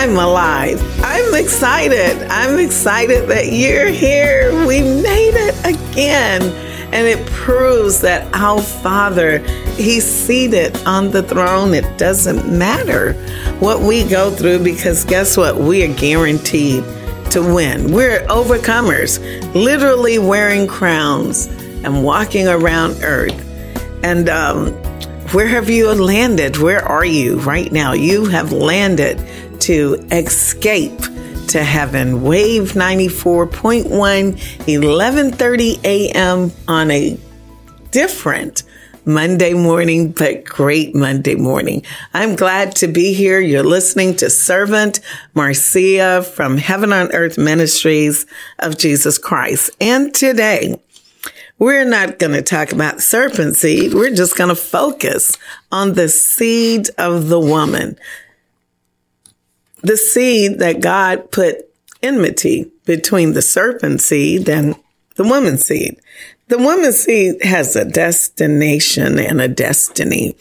I'm alive. I'm excited. I'm excited that you're here. We made it again. And it proves that our Father, He's seated on the throne. It doesn't matter what we go through because guess what? We are guaranteed to win. We're overcomers, literally wearing crowns and walking around earth. And um, where have you landed? Where are you right now? You have landed to escape to heaven. Wave 94.1, 11:30 a.m. on a different Monday morning, but great Monday morning. I'm glad to be here. You're listening to Servant Marcia from Heaven on Earth Ministries of Jesus Christ. And today, we're not going to talk about serpent seed. We're just going to focus on the seed of the woman. The seed that God put enmity between the serpent seed and the woman seed. The woman seed has a destination and a destiny.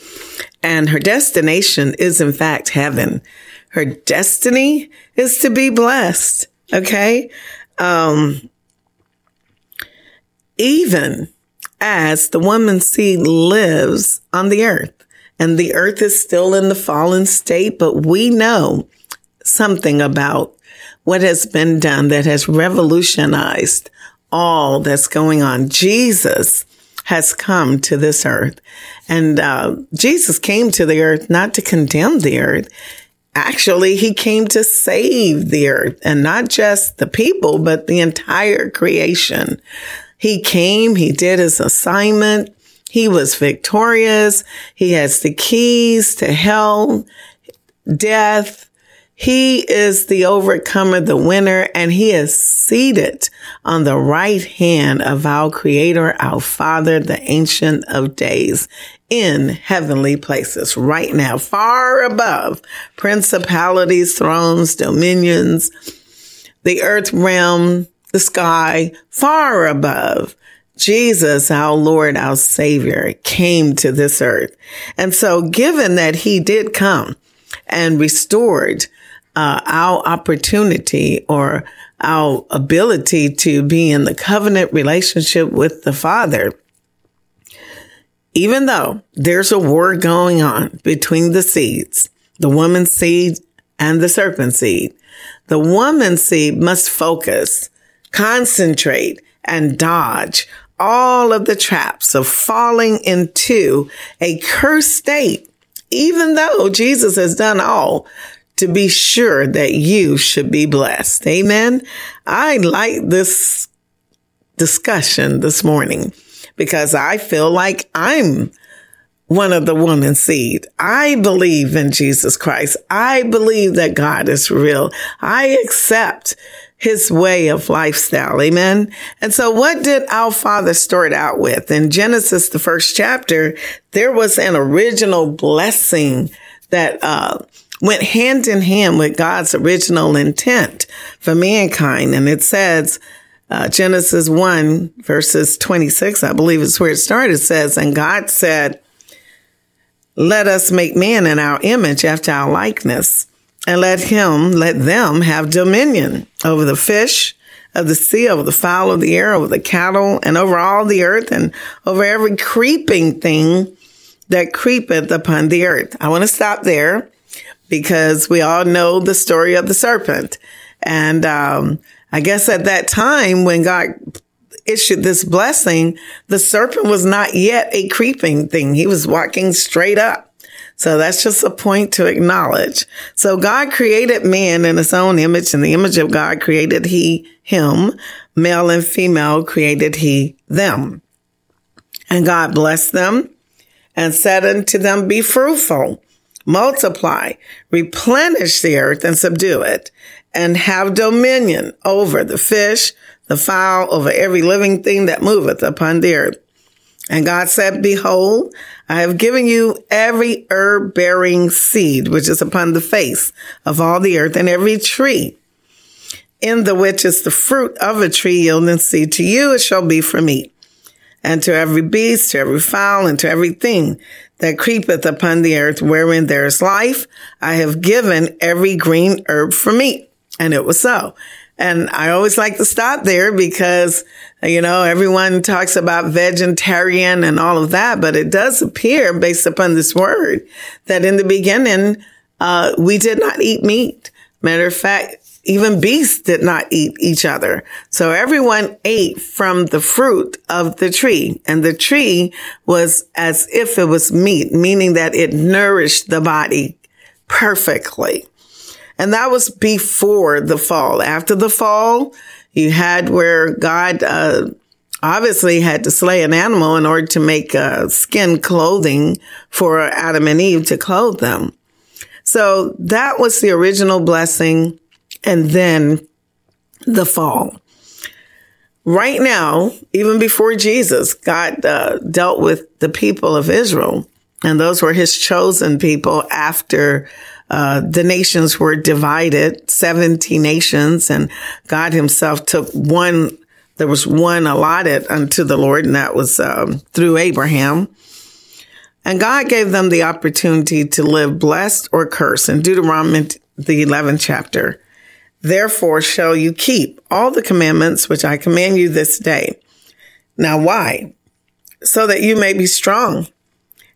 And her destination is in fact heaven. Her destiny is to be blessed. Okay. Um, even as the woman's seed lives on the earth. And the earth is still in the fallen state, but we know something about what has been done that has revolutionized all that's going on. Jesus has come to this earth and uh, Jesus came to the earth not to condemn the earth. Actually, he came to save the earth and not just the people, but the entire creation. He came, he did his assignment. He was victorious. He has the keys to hell, death. He is the overcomer, the winner, and he is seated on the right hand of our creator, our father, the ancient of days in heavenly places right now, far above principalities, thrones, dominions, the earth realm, the sky, far above. Jesus, our Lord, our Savior, came to this earth. And so given that he did come and restored uh, our opportunity or our ability to be in the covenant relationship with the Father, even though there's a war going on between the seeds, the woman's seed and the serpent seed, the woman's seed must focus, concentrate, and dodge all of the traps of falling into a cursed state, even though Jesus has done all to be sure that you should be blessed. Amen. I like this discussion this morning because I feel like I'm one of the woman seed. I believe in Jesus Christ. I believe that God is real. I accept his way of lifestyle. Amen. And so what did our father start out with? In Genesis, the first chapter, there was an original blessing that, uh, went hand in hand with God's original intent for mankind. And it says, uh, Genesis 1 verses 26, I believe is where it started, says, and God said, let us make man in our image after our likeness and let him, let them have dominion over the fish of the sea, over the fowl of the air, over the cattle and over all the earth and over every creeping thing that creepeth upon the earth. I want to stop there because we all know the story of the serpent. And, um, I guess at that time when God issued this blessing, the serpent was not yet a creeping thing. He was walking straight up. So that's just a point to acknowledge. So God created man in his own image. In the image of God created he him. Male and female created he them. And God blessed them and said unto them, Be fruitful, multiply, replenish the earth and subdue it, and have dominion over the fish, the fowl, over every living thing that moveth upon the earth. And God said, Behold, I have given you every herb bearing seed which is upon the face of all the earth, and every tree in the which is the fruit of a tree yielding seed. To you it shall be for meat, and to every beast, to every fowl, and to everything that creepeth upon the earth wherein there is life, I have given every green herb for meat. And it was so. And I always like to stop there because, you know, everyone talks about vegetarian and all of that, but it does appear based upon this word that in the beginning, uh, we did not eat meat. Matter of fact, even beasts did not eat each other. So everyone ate from the fruit of the tree and the tree was as if it was meat, meaning that it nourished the body perfectly. And that was before the fall. After the fall, you had where God, uh, obviously had to slay an animal in order to make uh, skin clothing for Adam and Eve to clothe them. So that was the original blessing and then the fall. Right now, even before Jesus, God uh, dealt with the people of Israel, and those were his chosen people after uh, the nations were divided, 70 nations, and God himself took one, there was one allotted unto the Lord, and that was um, through Abraham. And God gave them the opportunity to live blessed or cursed in Deuteronomy, the 11th chapter. Therefore shall you keep all the commandments which I command you this day. Now why? So that you may be strong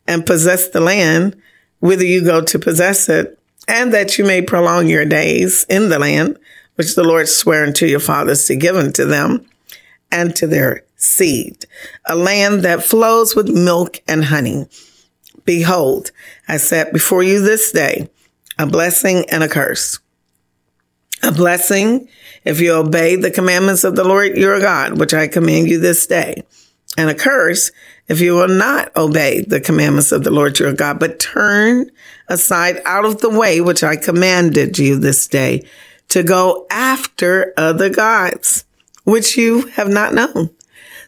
and possess the land whither you go to possess it, and that you may prolong your days in the land which the Lord sware unto your fathers to give unto them and to their seed, a land that flows with milk and honey. Behold, I set before you this day a blessing and a curse a blessing if you obey the commandments of the Lord your God, which I command you this day, and a curse if you will not obey the commandments of the Lord your God, but turn aside out of the way which I commanded you this day to go after other gods, which you have not known.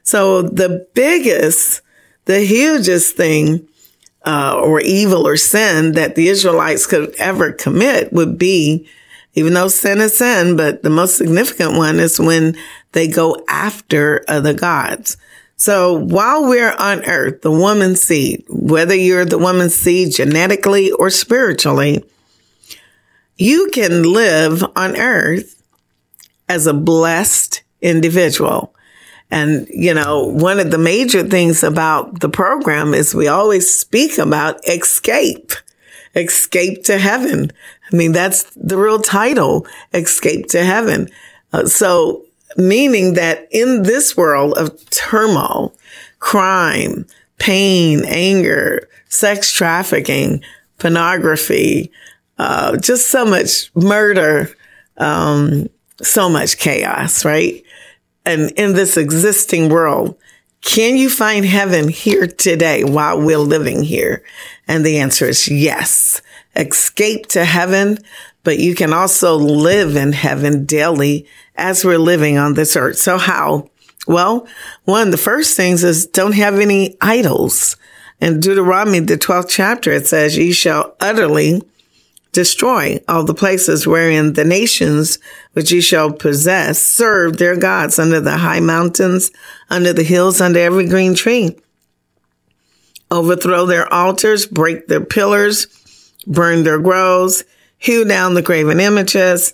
So the biggest, the hugest thing, uh, or evil or sin that the Israelites could ever commit would be even though sin is sin, but the most significant one is when they go after other gods. So while we're on earth, the woman's seed, whether you're the woman's seed genetically or spiritually, you can live on earth as a blessed individual. And, you know, one of the major things about the program is we always speak about escape escape to heaven. I mean, that's the real title, escape to heaven. Uh, so meaning that in this world of turmoil, crime, pain, anger, sex trafficking, pornography, uh, just so much murder, um, so much chaos, right? And in this existing world, can you find heaven here today while we're living here? And the answer is yes. Escape to heaven, but you can also live in heaven daily as we're living on this earth. So how? Well, one of the first things is don't have any idols. In Deuteronomy, the 12th chapter, it says, ye shall utterly destroy all the places wherein the nations which ye shall possess serve their gods under the high mountains, under the hills, under every green tree. Overthrow their altars, break their pillars, burn their groves, hew down the graven images,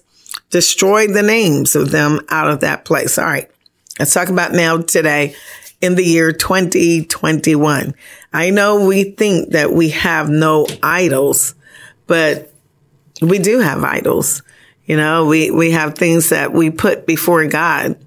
destroy the names of them out of that place. All right. Let's talk about now today in the year 2021. I know we think that we have no idols, but we do have idols. You know, we, we have things that we put before God.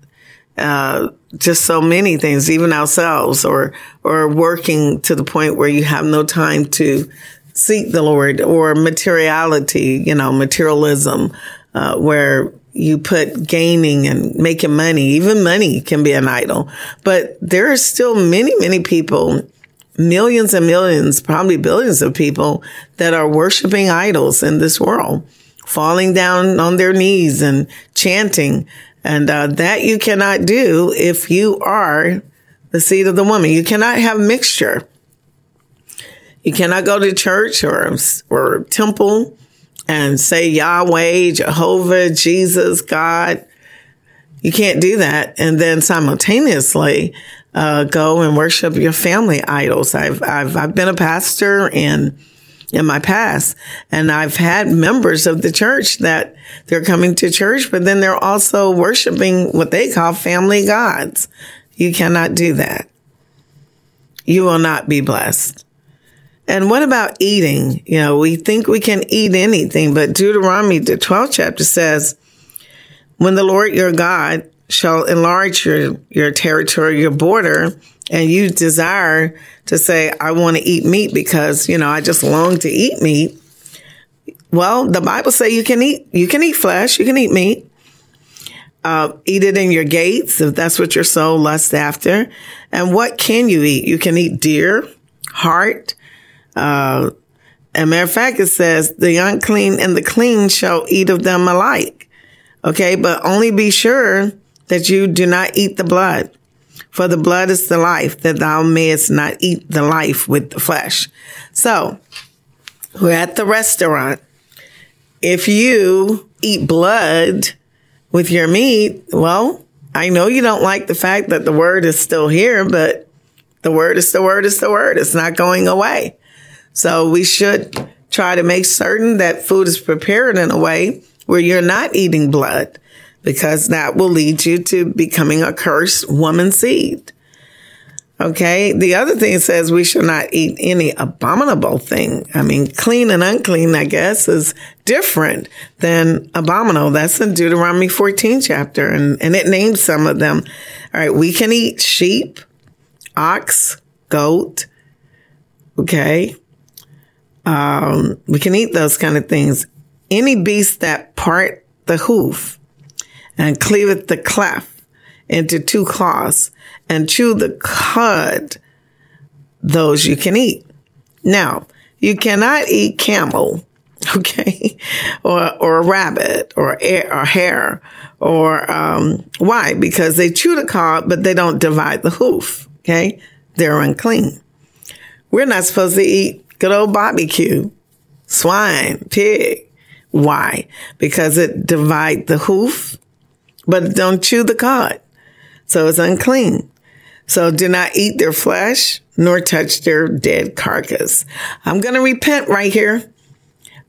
Uh, just so many things, even ourselves or, or working to the point where you have no time to, seek the Lord or materiality, you know, materialism, uh, where you put gaining and making money. Even money can be an idol. But there are still many, many people, millions and millions, probably billions of people that are worshiping idols in this world, falling down on their knees and chanting. And uh, that you cannot do if you are the seed of the woman. You cannot have mixture. You cannot go to church or or temple and say Yahweh, Jehovah, Jesus, God. You can't do that. And then simultaneously, uh, go and worship your family idols. I've, I've, I've been a pastor in, in my past and I've had members of the church that they're coming to church, but then they're also worshiping what they call family gods. You cannot do that. You will not be blessed. And what about eating? You know, we think we can eat anything, but Deuteronomy, the 12th chapter says, when the Lord your God shall enlarge your, your territory, your border, and you desire to say, I want to eat meat because, you know, I just long to eat meat. Well, the Bible say you can eat, you can eat flesh, you can eat meat. Uh, eat it in your gates if that's what your soul lusts after. And what can you eat? You can eat deer, hart, uh, a matter of fact, it says the unclean and the clean shall eat of them alike. Okay. But only be sure that you do not eat the blood for the blood is the life that thou mayest not eat the life with the flesh. So we're at the restaurant. If you eat blood with your meat, well, I know you don't like the fact that the word is still here, but the word is the word is the word. It's not going away. So we should try to make certain that food is prepared in a way where you're not eating blood because that will lead you to becoming a cursed woman seed. Okay. The other thing says we shall not eat any abominable thing. I mean, clean and unclean, I guess, is different than abominable. That's in Deuteronomy 14 chapter and, and it names some of them. All right. We can eat sheep, ox, goat. Okay. Um, we can eat those kind of things. Any beast that part the hoof and cleaveth the cleft into two claws and chew the cud, those you can eat. Now, you cannot eat camel, okay, or or a rabbit, or a, or hare, or um, why? Because they chew the cud, but they don't divide the hoof. Okay, they're unclean. We're not supposed to eat good old barbecue, swine, pig. Why? Because it divide the hoof, but don't chew the cud. So it's unclean. So do not eat their flesh nor touch their dead carcass. I'm going to repent right here.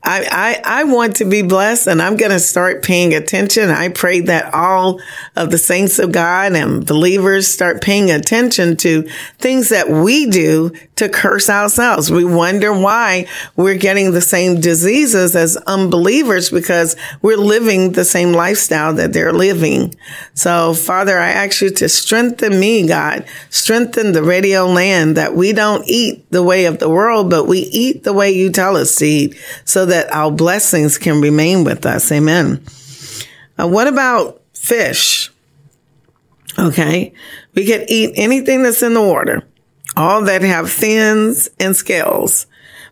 I, I, I want to be blessed and I'm going to start paying attention. I pray that all of the saints of God and believers start paying attention to things that we do to curse ourselves. We wonder why we're getting the same diseases as unbelievers because we're living the same lifestyle that they're living. So Father, I ask you to strengthen me, God, strengthen the radio land that we don't eat the way of the world, but we eat the way you tell us to eat so that our blessings can remain with us. Amen. Uh, what about fish? Okay. We can eat anything that's in the water, all that have fins and scales.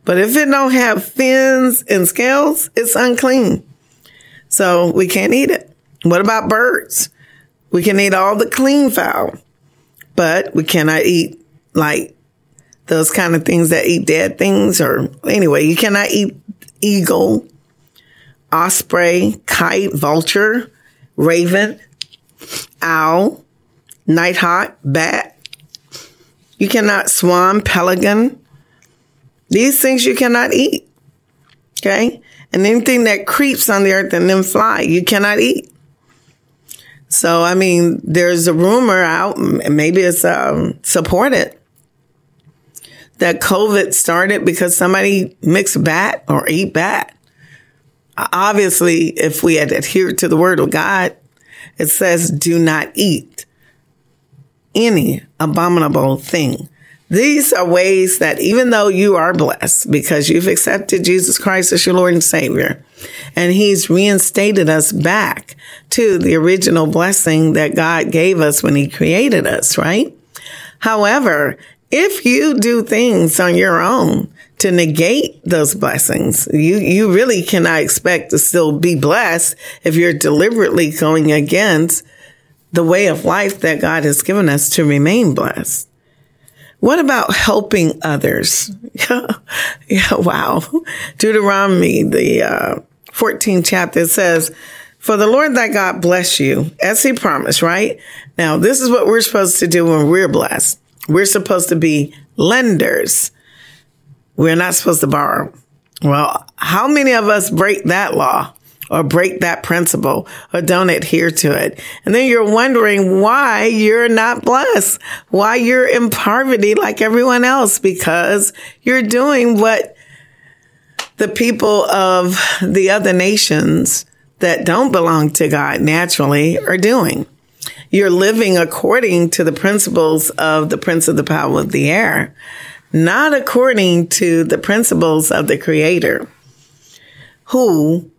But if it don't have fins and scales, it's unclean. So we can't eat it. What about birds? We can eat all the clean fowl, but we cannot eat like those kind of things that eat dead things or anyway, you cannot eat eagle, osprey, kite, vulture, raven, owl, nighthawk, bat. You cannot swan, pelican. These things you cannot eat. Okay? And anything that creeps on the earth and then fly, you cannot eat. So, I mean, there's a rumor out, maybe it's um, supported, that COVID started because somebody mixed bat or ate bat. Obviously, if we had adhered to the word of God, it says, do not eat any abominable thing These are ways that even though you are blessed because you've accepted Jesus Christ as your Lord and Savior, and He's reinstated us back to the original blessing that God gave us when He created us, right? However, if you do things on your own to negate those blessings, you, you really cannot expect to still be blessed if you're deliberately going against the way of life that God has given us to remain blessed. What about helping others? yeah, wow. Deuteronomy, the uh, 14th chapter says, For the Lord thy God bless you, as he promised, right? Now, this is what we're supposed to do when we're blessed. We're supposed to be lenders. We're not supposed to borrow. Well, how many of us break that law or break that principle or don't adhere to it? And then you're wondering why you're not blessed, why you're in poverty like everyone else, because you're doing what the people of the other nations that don't belong to God naturally are doing you're living according to the principles of the prince of the power of the air, not according to the principles of the creator who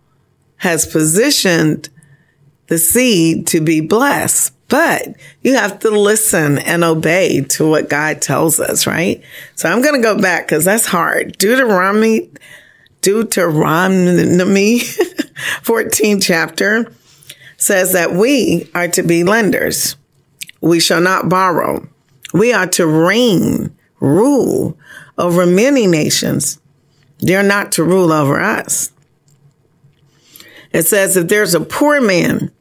has positioned the seed to be blessed. But you have to listen and obey to what God tells us, right? So I'm going to go back because that's hard. Deuteronomy, Deuteronomy 14 chapter says that we are to be lenders. We shall not borrow. We are to reign, rule over many nations. They're not to rule over us. It says if there's a poor man,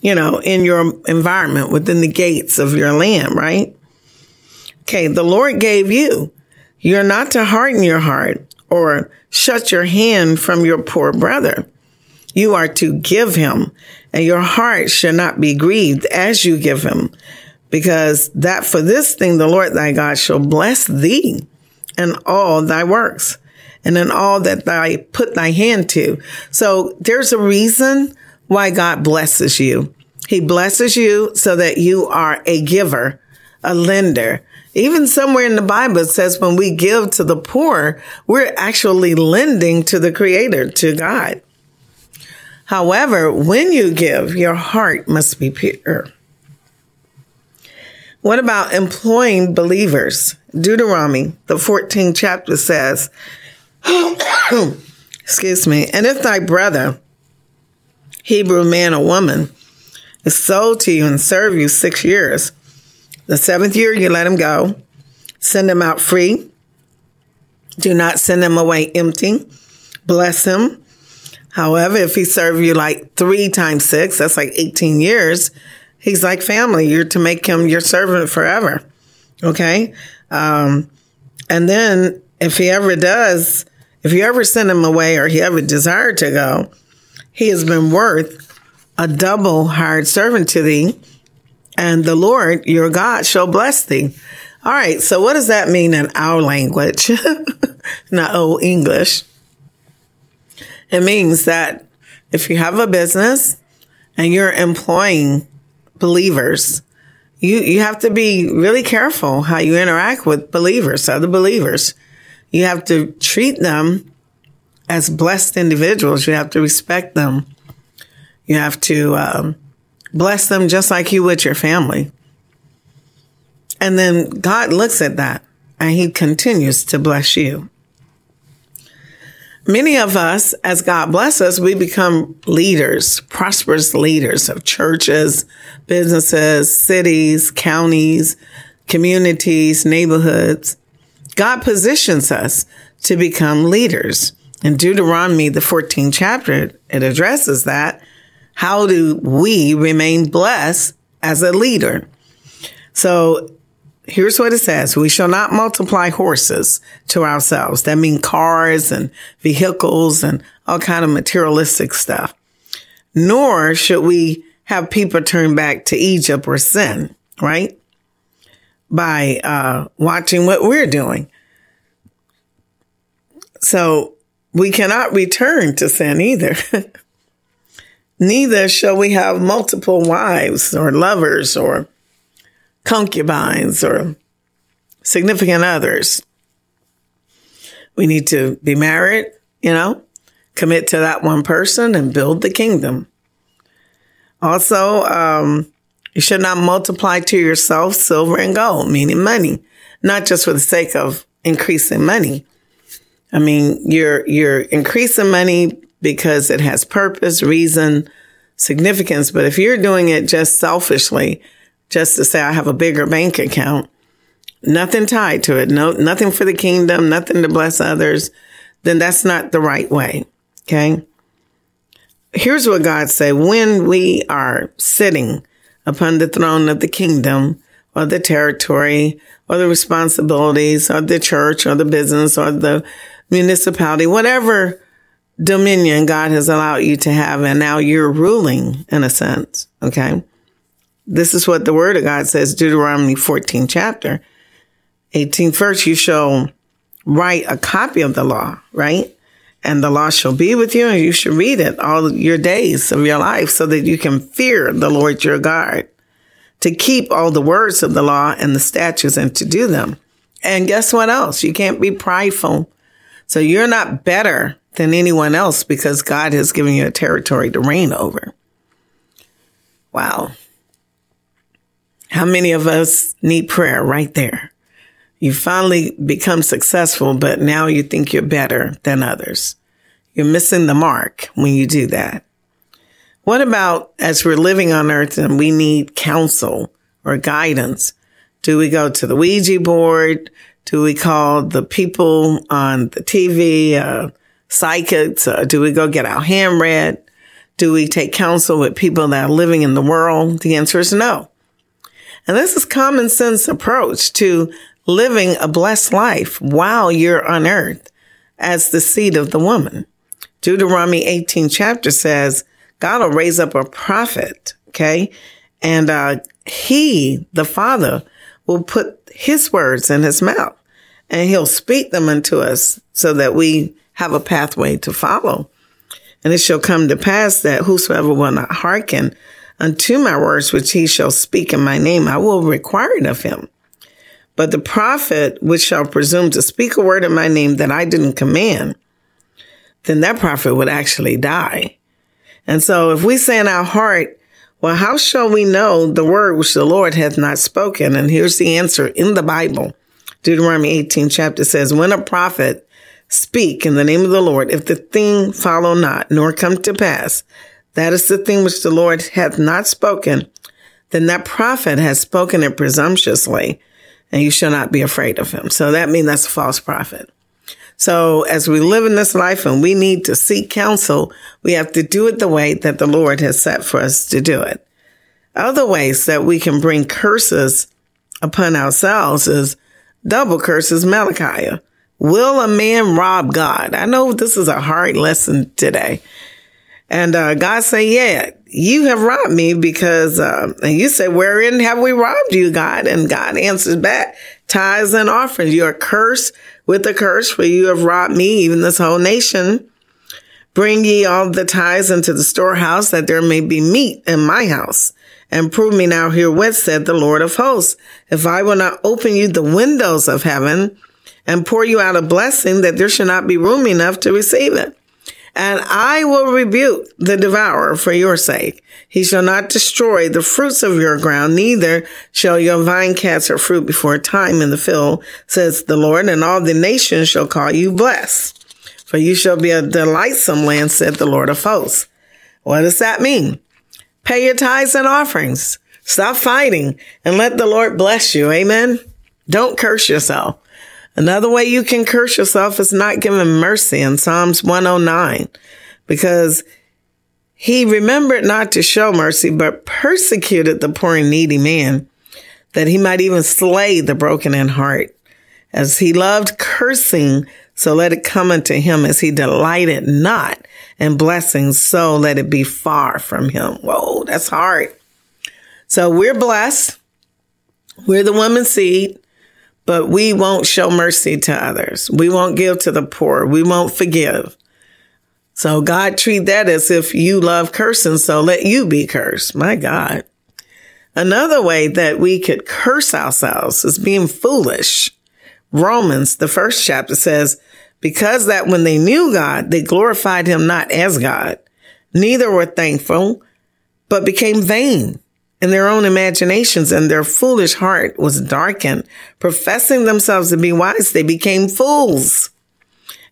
you know, in your environment within the gates of your land, right? Okay, the Lord gave you. You're not to harden your heart or shut your hand from your poor brother. You are to give him, and your heart shall not be grieved as you give him, because that for this thing the Lord thy God shall bless thee and all thy works and in all that thy put thy hand to. So there's a reason why God blesses you. He blesses you so that you are a giver, a lender. Even somewhere in the Bible it says when we give to the poor, we're actually lending to the creator, to God. However, when you give, your heart must be pure. What about employing believers? Deuteronomy, the 14th chapter says, excuse me, and if thy brother, Hebrew man or woman, is sold to you and serve you six years, the seventh year you let him go, send him out free. Do not send him away empty. Bless him However, if he served you like three times six, that's like 18 years. He's like family. You're to make him your servant forever. Okay. Um, and then if he ever does, if you ever send him away or he ever desired to go, he has been worth a double hired servant to thee, and the Lord your God shall bless thee. All right. So what does that mean in our language? Not old English. It means that if you have a business and you're employing believers, you, you have to be really careful how you interact with believers, other believers. You have to treat them as blessed individuals. You have to respect them. You have to um, bless them just like you would your family. And then God looks at that and he continues to bless you. Many of us, as God bless us, we become leaders, prosperous leaders of churches, businesses, cities, counties, communities, neighborhoods. God positions us to become leaders. In Deuteronomy, the 14th chapter, it addresses that. How do we remain blessed as a leader? So here's what it says. We shall not multiply horses to ourselves. That means cars and vehicles and all kind of materialistic stuff. Nor should we have people turn back to Egypt or sin, right? By uh, watching what we're doing. So we cannot return to sin either. Neither shall we have multiple wives or lovers or concubines or significant others. We need to be married, you know, commit to that one person and build the kingdom. Also, um, you should not multiply to yourself silver and gold, meaning money, not just for the sake of increasing money. I mean, you're, you're increasing money because it has purpose, reason, significance. But if you're doing it just selfishly, just to say, I have a bigger bank account, nothing tied to it, no, nothing for the kingdom, nothing to bless others, then that's not the right way. Okay. Here's what God said. When we are sitting upon the throne of the kingdom or the territory or the responsibilities or the church or the business or the municipality, whatever dominion God has allowed you to have. And now you're ruling in a sense. Okay. This is what the word of God says, Deuteronomy 14 chapter 18 verse. You shall write a copy of the law, right? And the law shall be with you and you should read it all your days of your life so that you can fear the Lord your God to keep all the words of the law and the statutes and to do them. And guess what else? You can't be prideful. So you're not better than anyone else because God has given you a territory to reign over. Wow. How many of us need prayer right there? You finally become successful, but now you think you're better than others. You're missing the mark when you do that. What about as we're living on earth and we need counsel or guidance? Do we go to the Ouija board? Do we call the people on the TV, uh, psychics? Uh, do we go get our hand read? Do we take counsel with people that are living in the world? The answer is no. And this is common sense approach to living a blessed life while you're on earth as the seed of the woman. Deuteronomy 18 chapter says, God will raise up a prophet. Okay. And, uh, he, the father will put his words in his mouth and he'll speak them unto us so that we have a pathway to follow. And it shall come to pass that whosoever will not hearken unto my words, which he shall speak in my name, I will require it of him. But the prophet which shall presume to speak a word in my name that I didn't command, then that prophet would actually die. And so if we say in our heart, well, how shall we know the word which the Lord hath not spoken? And here's the answer in the Bible. Deuteronomy 18 chapter says, when a prophet speak in the name of the Lord, if the thing follow not, nor come to pass, that is the thing which the Lord hath not spoken, then that prophet has spoken it presumptuously, and you shall not be afraid of him. So that means that's a false prophet. So as we live in this life and we need to seek counsel, we have to do it the way that the Lord has set for us to do it. Other ways that we can bring curses upon ourselves is double curses, Malachi. Will a man rob God? I know this is a hard lesson today. And uh, God say, yeah, you have robbed me because, uh, and you say, wherein have we robbed you, God? And God answers back, tithes and offerings. You're cursed with a curse, for you have robbed me, even this whole nation. Bring ye all the tithes into the storehouse that there may be meat in my house. And prove me now herewith, said the Lord of hosts, if I will not open you the windows of heaven and pour you out a blessing that there should not be room enough to receive it. And I will rebuke the devourer for your sake. He shall not destroy the fruits of your ground, neither shall your vine cast her fruit before time in the field, says the Lord, and all the nations shall call you blessed. For you shall be a delightsome land, said the Lord of hosts. What does that mean? Pay your tithes and offerings. Stop fighting and let the Lord bless you. Amen. Don't curse yourself. Another way you can curse yourself is not giving mercy in Psalms 109 because he remembered not to show mercy, but persecuted the poor and needy man that he might even slay the broken in heart. As he loved cursing, so let it come unto him as he delighted not in blessings, so let it be far from him. Whoa, that's hard. So we're blessed. We're the woman's seed but we won't show mercy to others. We won't give to the poor. We won't forgive. So God treat that as if you love cursing. So let you be cursed. My God. Another way that we could curse ourselves is being foolish. Romans, the first chapter says, because that when they knew God, they glorified him not as God, neither were thankful, but became vain in their own imaginations and their foolish heart was darkened. Professing themselves to be wise, they became fools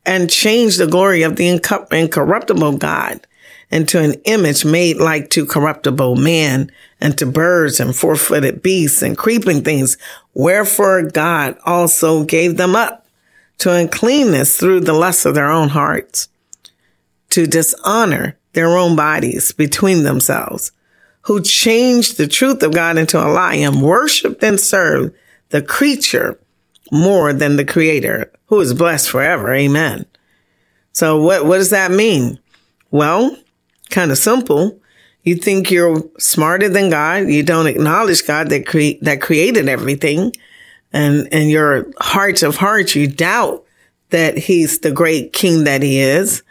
and changed the glory of the incorruptible God into an image made like to corruptible man and to birds and four footed beasts and creeping things. Wherefore God also gave them up to uncleanness through the lust of their own hearts to dishonor their own bodies between themselves who changed the truth of God into a lie and worshiped and served the creature more than the creator who is blessed forever. Amen. So what, what does that mean? Well, kind of simple. You think you're smarter than God. You don't acknowledge God that cre- that created everything. And, and your hearts of hearts, you doubt that he's the great king that he is.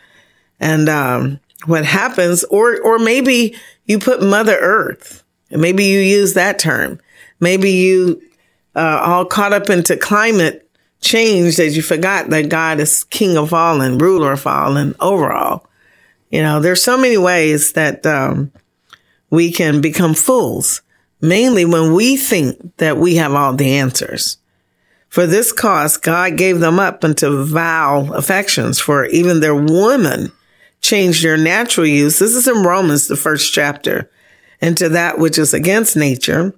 And, um, what happens, or, or maybe you put mother earth. And maybe you use that term. Maybe you, uh, all caught up into climate change that you forgot that God is king of all and ruler of all and overall. You know, there's so many ways that, um, we can become fools, mainly when we think that we have all the answers. For this cause, God gave them up unto vile affections, for even their women changed your natural use. This is in Romans, the first chapter, into that which is against nature.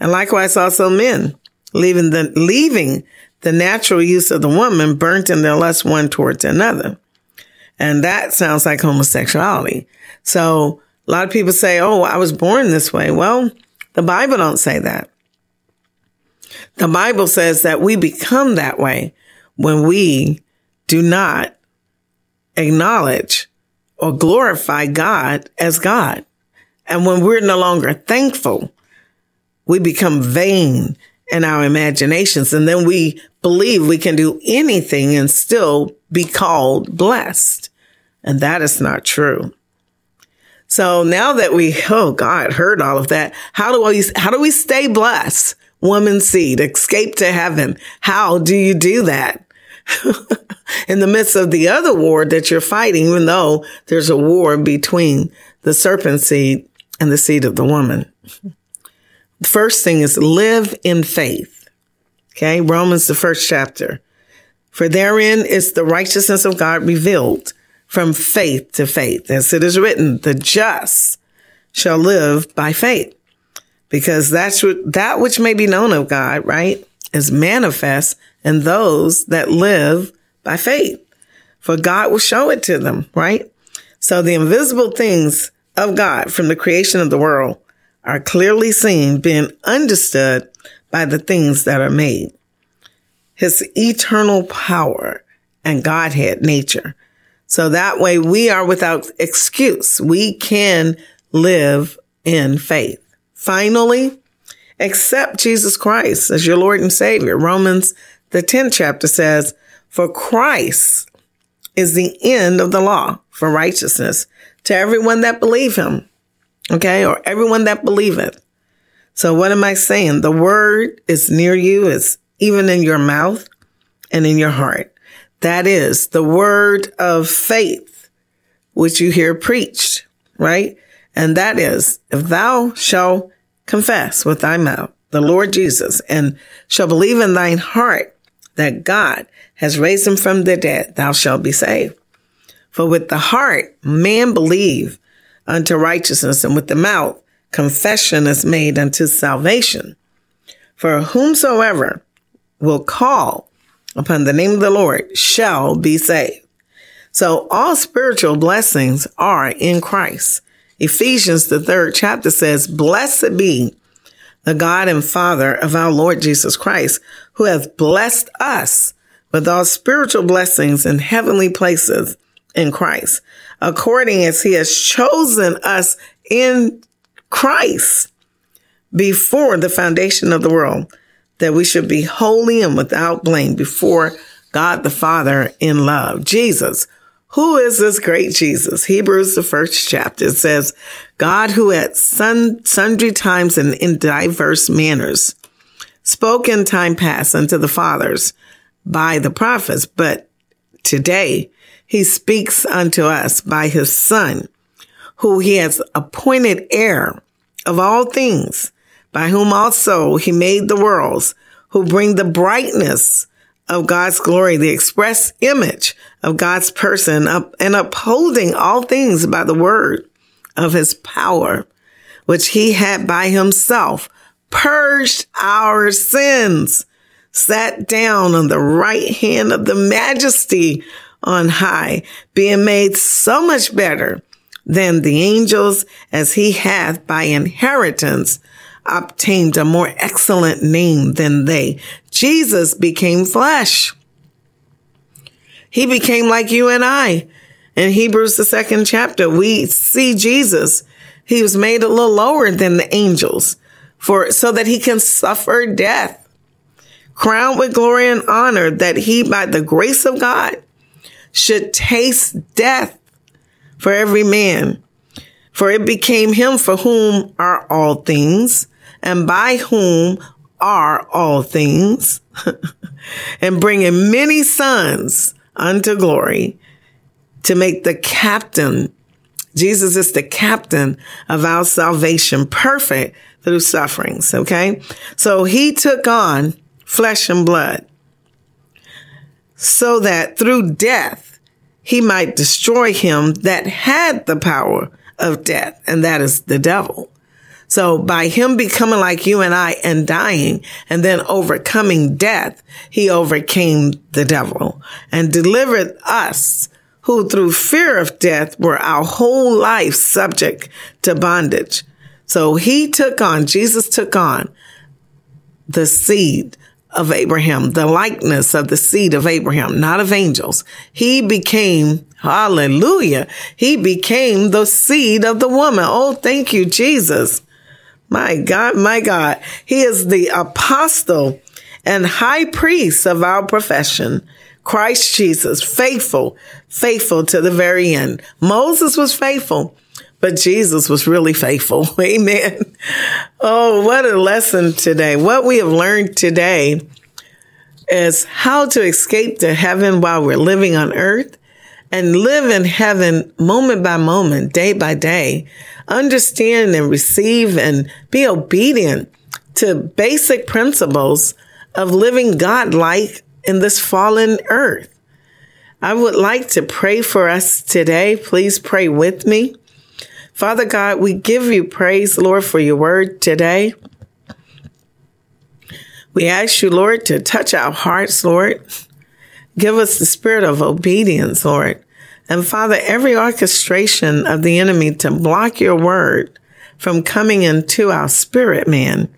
And likewise also men, leaving the, leaving the natural use of the woman burnt in their lust one towards another. And that sounds like homosexuality. So a lot of people say, Oh, I was born this way. Well, the Bible don't say that. The Bible says that we become that way when we do not acknowledge or glorify God as God. And when we're no longer thankful, we become vain in our imaginations. And then we believe we can do anything and still be called blessed. And that is not true. So now that we, oh God, heard all of that, how do we, how do we stay blessed? Woman seed, escape to heaven. How do you do that? in the midst of the other war that you're fighting, even though there's a war between the serpent seed and the seed of the woman. The first thing is live in faith. Okay. Romans, the first chapter. For therein is the righteousness of God revealed from faith to faith. As it is written, the just shall live by faith because that's what, that which may be known of God, right, is manifest in those that live by faith. For God will show it to them, right? So the invisible things of God from the creation of the world are clearly seen, being understood by the things that are made. His eternal power and Godhead nature. So that way we are without excuse. We can live in faith. Finally, accept Jesus Christ as your Lord and Savior. Romans, the 10th chapter says, for Christ is the end of the law for righteousness to everyone that believe him. Okay. Or everyone that believeth. So what am I saying? The word is near you. It's even in your mouth and in your heart. That is the word of faith, which you hear preached, right? And that is, if thou shalt confess with thy mouth the Lord Jesus and shall believe in thine heart that God has raised him from the dead, thou shalt be saved. For with the heart man believe unto righteousness, and with the mouth confession is made unto salvation. For whomsoever will call upon the name of the Lord shall be saved. So all spiritual blessings are in Christ. Ephesians, the third chapter says, blessed be the God and Father of our Lord Jesus Christ, who hath blessed us with all spiritual blessings in heavenly places in Christ, according as he has chosen us in Christ before the foundation of the world, that we should be holy and without blame before God the Father in love. Jesus, Who is this great Jesus? Hebrews, the first chapter says, God who at sun, sundry times and in diverse manners spoke in time past unto the fathers by the prophets, but today he speaks unto us by his son, who he has appointed heir of all things, by whom also he made the worlds, who bring the brightness of God's glory, the express image of God's person, up and upholding all things by the word of his power, which he had by himself purged our sins, sat down on the right hand of the majesty on high, being made so much better than the angels as he hath by inheritance obtained a more excellent name than they. Jesus became flesh. He became like you and I. In Hebrews, the second chapter, we see Jesus. He was made a little lower than the angels for, so that he can suffer death, crowned with glory and honor that he, by the grace of God, should taste death for every man. For it became him for whom are all things and by whom are all things and bringing many sons unto glory to make the captain. Jesus is the captain of our salvation, perfect through sufferings. Okay. So he took on flesh and blood so that through death he might destroy him that had the power of death, and that is the devil. So by him becoming like you and I and dying and then overcoming death, he overcame the devil and delivered us who through fear of death were our whole life subject to bondage. So he took on, Jesus took on the seed of Abraham, the likeness of the seed of Abraham, not of angels. He became, hallelujah, he became the seed of the woman. Oh, thank you, Jesus. My God, my God. He is the apostle and high priest of our profession. Christ Jesus, faithful, faithful to the very end. Moses was faithful, but Jesus was really faithful. Amen. Oh, what a lesson today. What we have learned today is how to escape to heaven while we're living on earth and live in heaven moment by moment, day by day. Understand and receive and be obedient to basic principles of living God like in this fallen earth. I would like to pray for us today. Please pray with me. Father God, we give you praise, Lord, for your word today. We ask you, Lord, to touch our hearts, Lord. Give us the spirit of obedience, Lord. And Father, every orchestration of the enemy to block your word from coming into our spirit, man,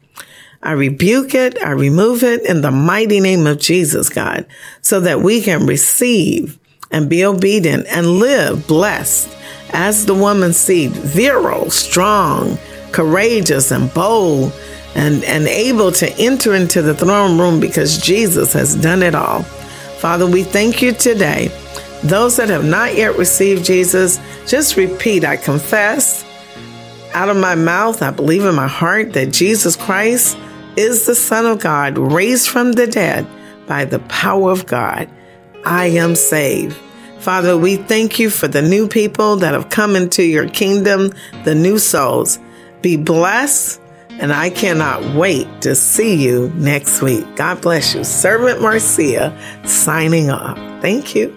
I rebuke it. I remove it in the mighty name of Jesus, God, so that we can receive and be obedient and live blessed as the woman's seed, virile, strong, courageous, and bold, and, and able to enter into the throne room because Jesus has done it all. Father, we thank you today. Those that have not yet received Jesus, just repeat I confess out of my mouth, I believe in my heart that Jesus Christ is the Son of God, raised from the dead by the power of God. I am saved. Father, we thank you for the new people that have come into your kingdom, the new souls. Be blessed, and I cannot wait to see you next week. God bless you. Servant Marcia signing off. Thank you.